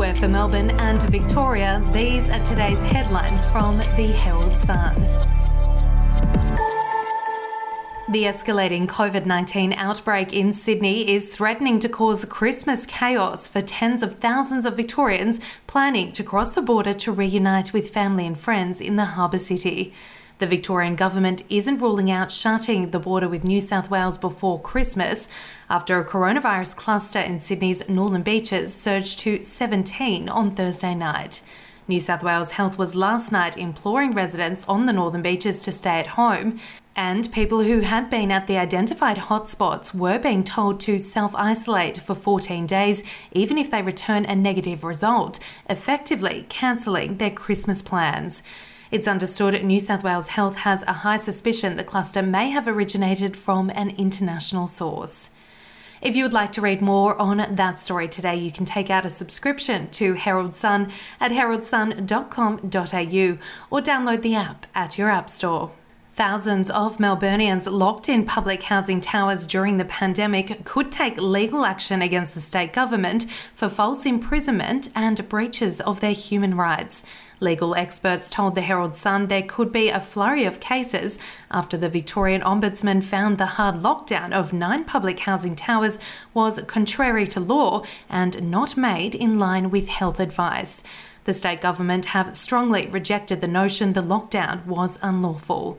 We're for Melbourne and Victoria. These are today's headlines from the Herald Sun. The escalating COVID 19 outbreak in Sydney is threatening to cause Christmas chaos for tens of thousands of Victorians planning to cross the border to reunite with family and friends in the harbour city. The Victorian government isn't ruling out shutting the border with New South Wales before Christmas after a coronavirus cluster in Sydney's northern beaches surged to 17 on Thursday night. New South Wales Health was last night imploring residents on the northern beaches to stay at home, and people who had been at the identified hotspots were being told to self isolate for 14 days, even if they return a negative result, effectively cancelling their Christmas plans. It's understood New South Wales Health has a high suspicion the cluster may have originated from an international source. If you would like to read more on that story today, you can take out a subscription to Herald Sun at heraldsun.com.au or download the app at your app store. Thousands of Melburnians locked in public housing towers during the pandemic could take legal action against the state government for false imprisonment and breaches of their human rights. Legal experts told the Herald Sun there could be a flurry of cases after the Victorian Ombudsman found the hard lockdown of nine public housing towers was contrary to law and not made in line with health advice. The state government have strongly rejected the notion the lockdown was unlawful.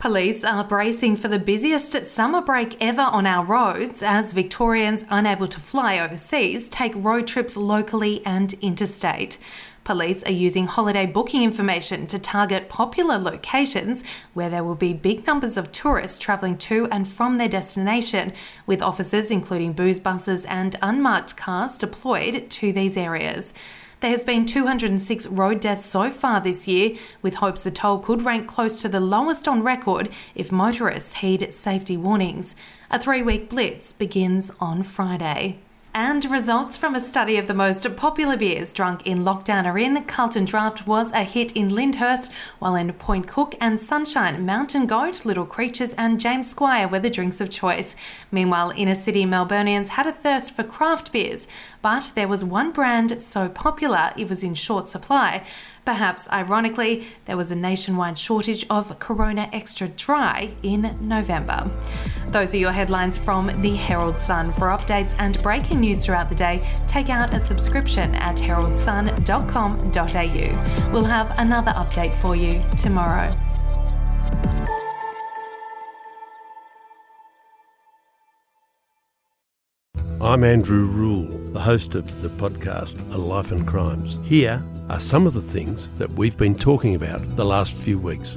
Police are bracing for the busiest summer break ever on our roads as Victorians unable to fly overseas take road trips locally and interstate. Police are using holiday booking information to target popular locations where there will be big numbers of tourists travelling to and from their destination, with officers including booze buses and unmarked cars deployed to these areas. There has been 206 road deaths so far this year, with hopes the toll could rank close to the lowest on record if motorists heed safety warnings. A three week blitz begins on Friday. And results from a study of the most popular beers drunk in lockdown are in. Carlton Draft was a hit in Lyndhurst, while in Point Cook and Sunshine, Mountain Goat, Little Creatures, and James Squire were the drinks of choice. Meanwhile, inner city Melburnians had a thirst for craft beers, but there was one brand so popular it was in short supply. Perhaps ironically, there was a nationwide shortage of Corona Extra Dry in November. Those are your headlines from the Herald Sun. For updates and breaking news throughout the day, take out a subscription at heraldsun.com.au. We'll have another update for you tomorrow. I'm Andrew Rule, the host of the podcast A Life and Crimes. Here are some of the things that we've been talking about the last few weeks.